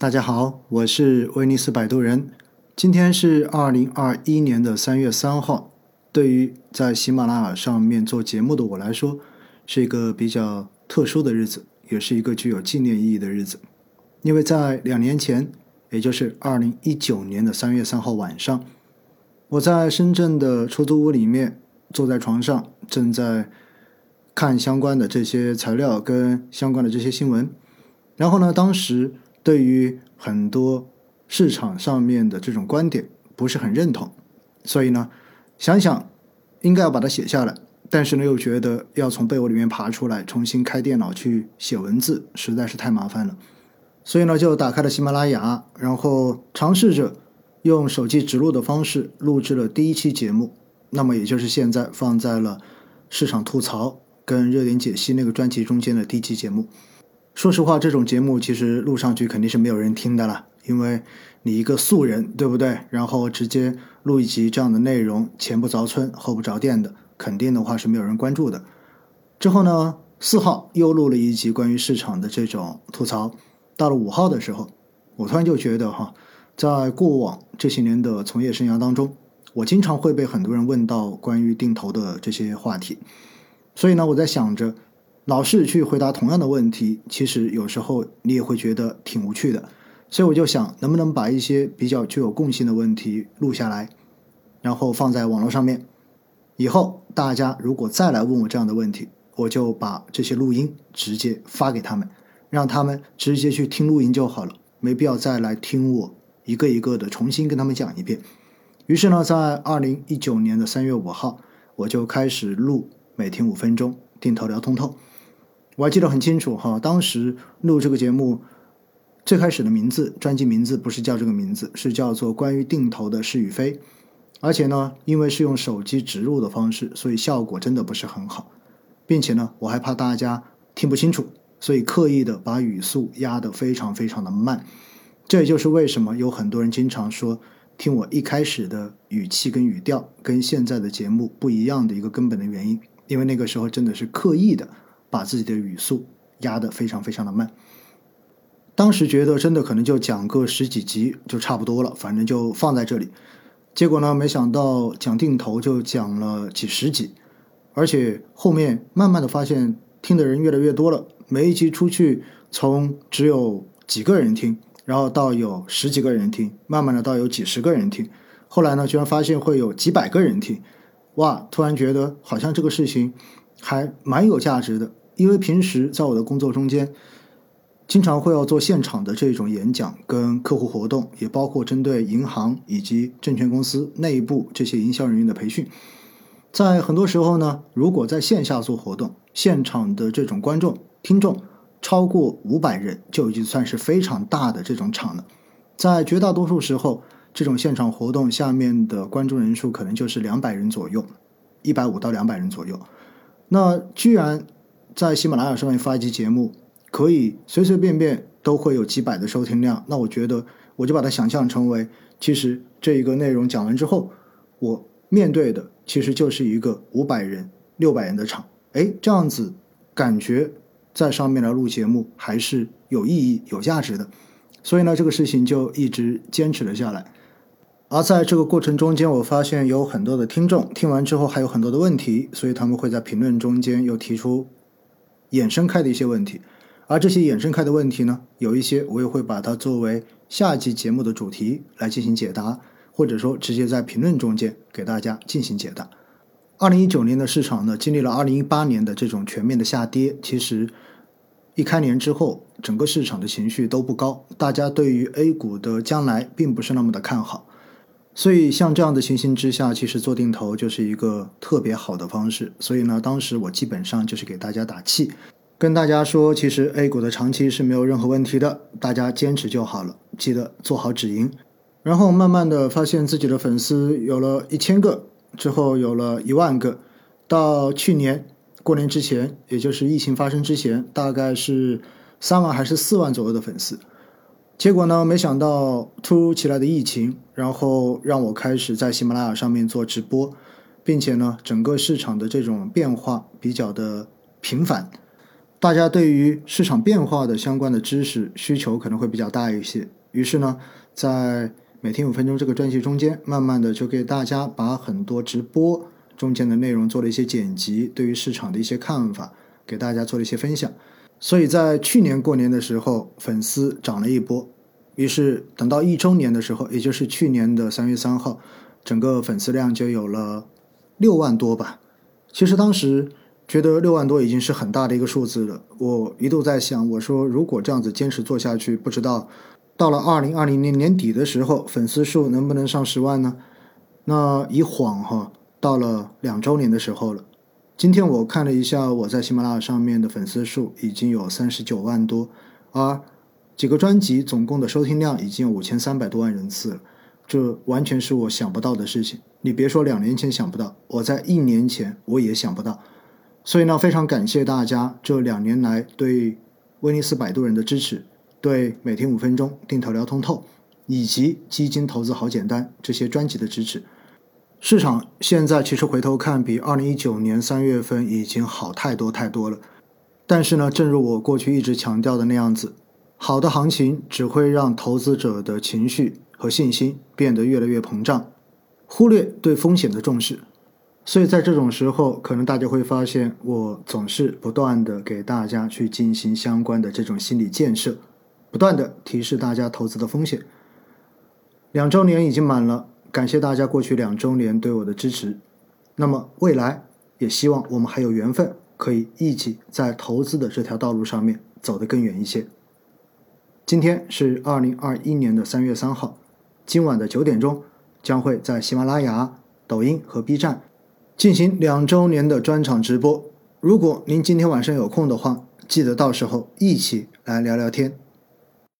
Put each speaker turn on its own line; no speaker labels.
大家好，我是威尼斯摆渡人。今天是二零二一年的三月三号。对于在喜马拉雅上面做节目的我来说，是一个比较特殊的日子，也是一个具有纪念意义的日子。因为在两年前，也就是二零一九年的三月三号晚上，我在深圳的出租屋里面，坐在床上，正在看相关的这些材料跟相关的这些新闻。然后呢，当时。对于很多市场上面的这种观点不是很认同，所以呢，想想应该要把它写下来，但是呢又觉得要从被窝里面爬出来重新开电脑去写文字实在是太麻烦了，所以呢就打开了喜马拉雅，然后尝试着用手机直录的方式录制了第一期节目，那么也就是现在放在了市场吐槽跟热点解析那个专辑中间的第一期节目。说实话，这种节目其实录上去肯定是没有人听的了，因为你一个素人，对不对？然后直接录一集这样的内容，前不着村后不着店的，肯定的话是没有人关注的。之后呢，四号又录了一集关于市场的这种吐槽。到了五号的时候，我突然就觉得哈，在过往这些年的从业生涯当中，我经常会被很多人问到关于定投的这些话题，所以呢，我在想着。老是去回答同样的问题，其实有时候你也会觉得挺无趣的。所以我就想，能不能把一些比较具有共性的问题录下来，然后放在网络上面。以后大家如果再来问我这样的问题，我就把这些录音直接发给他们，让他们直接去听录音就好了，没必要再来听我一个一个的重新跟他们讲一遍。于是呢，在二零一九年的三月五号，我就开始录每天五分钟定投聊通透。我还记得很清楚哈，当时录这个节目最开始的名字，专辑名字不是叫这个名字，是叫做《关于定投的是与非》。而且呢，因为是用手机植入的方式，所以效果真的不是很好，并且呢，我还怕大家听不清楚，所以刻意的把语速压得非常非常的慢。这也就是为什么有很多人经常说听我一开始的语气跟语调跟现在的节目不一样的一个根本的原因，因为那个时候真的是刻意的。把自己的语速压得非常非常的慢，当时觉得真的可能就讲个十几集就差不多了，反正就放在这里。结果呢，没想到讲定投就讲了几十集，而且后面慢慢的发现听的人越来越多了，每一集出去从只有几个人听，然后到有十几个人听，慢慢的到有几十个人听，后来呢，居然发现会有几百个人听，哇！突然觉得好像这个事情还蛮有价值的。因为平时在我的工作中间，经常会要做现场的这种演讲跟客户活动，也包括针对银行以及证券公司内部这些营销人员的培训。在很多时候呢，如果在线下做活动，现场的这种观众听众超过五百人，就已经算是非常大的这种场了。在绝大多数时候，这种现场活动下面的观众人数可能就是两百人左右，一百五到两百人左右。那居然。在喜马拉雅上面发一期节目，可以随随便便都会有几百的收听量。那我觉得，我就把它想象成为，其实这一个内容讲完之后，我面对的其实就是一个五百人、六百人的场。哎，这样子感觉在上面来录节目还是有意义、有价值的。所以呢，这个事情就一直坚持了下来。而在这个过程中间，我发现有很多的听众听完之后还有很多的问题，所以他们会在评论中间又提出。衍生开的一些问题，而这些衍生开的问题呢，有一些我也会把它作为下一期节目的主题来进行解答，或者说直接在评论中间给大家进行解答。二零一九年的市场呢，经历了二零一八年的这种全面的下跌，其实一开年之后，整个市场的情绪都不高，大家对于 A 股的将来并不是那么的看好。所以，像这样的情形之下，其实做定投就是一个特别好的方式。所以呢，当时我基本上就是给大家打气，跟大家说，其实 A 股的长期是没有任何问题的，大家坚持就好了，记得做好止盈。然后慢慢的发现自己的粉丝有了一千个，之后有了一万个，到去年过年之前，也就是疫情发生之前，大概是三万还是四万左右的粉丝。结果呢？没想到突如其来的疫情，然后让我开始在喜马拉雅上面做直播，并且呢，整个市场的这种变化比较的频繁。大家对于市场变化的相关的知识需求可能会比较大一些。于是呢，在每天五分钟这个专辑中间，慢慢的就给大家把很多直播中间的内容做了一些剪辑，对于市场的一些看法给大家做了一些分享。所以在去年过年的时候，粉丝涨了一波。于是等到一周年的时候，也就是去年的三月三号，整个粉丝量就有了六万多吧。其实当时。觉得六万多已经是很大的一个数字了。我一度在想，我说如果这样子坚持做下去，不知道到了二零二零年年底的时候，粉丝数能不能上十万呢？那一晃哈，到了两周年的时候了。今天我看了一下，我在喜马拉雅上面的粉丝数已经有三十九万多，而几个专辑总共的收听量已经有五千三百多万人次了。这完全是我想不到的事情。你别说两年前想不到，我在一年前我也想不到。所以呢，非常感谢大家这两年来对威尼斯摆渡人的支持，对每天五分钟定投聊通透以及基金投资好简单这些专辑的支持。市场现在其实回头看，比二零一九年三月份已经好太多太多了。但是呢，正如我过去一直强调的那样子，好的行情只会让投资者的情绪和信心变得越来越膨胀，忽略对风险的重视。所以在这种时候，可能大家会发现，我总是不断的给大家去进行相关的这种心理建设，不断的提示大家投资的风险。两周年已经满了，感谢大家过去两周年对我的支持。那么未来也希望我们还有缘分，可以一起在投资的这条道路上面走得更远一些。今天是二零二一年的三月三号，今晚的九点钟将会在喜马拉雅、抖音和 B 站。进行两周年的专场直播，如果您今天晚上有空的话，记得到时候一起来聊聊天。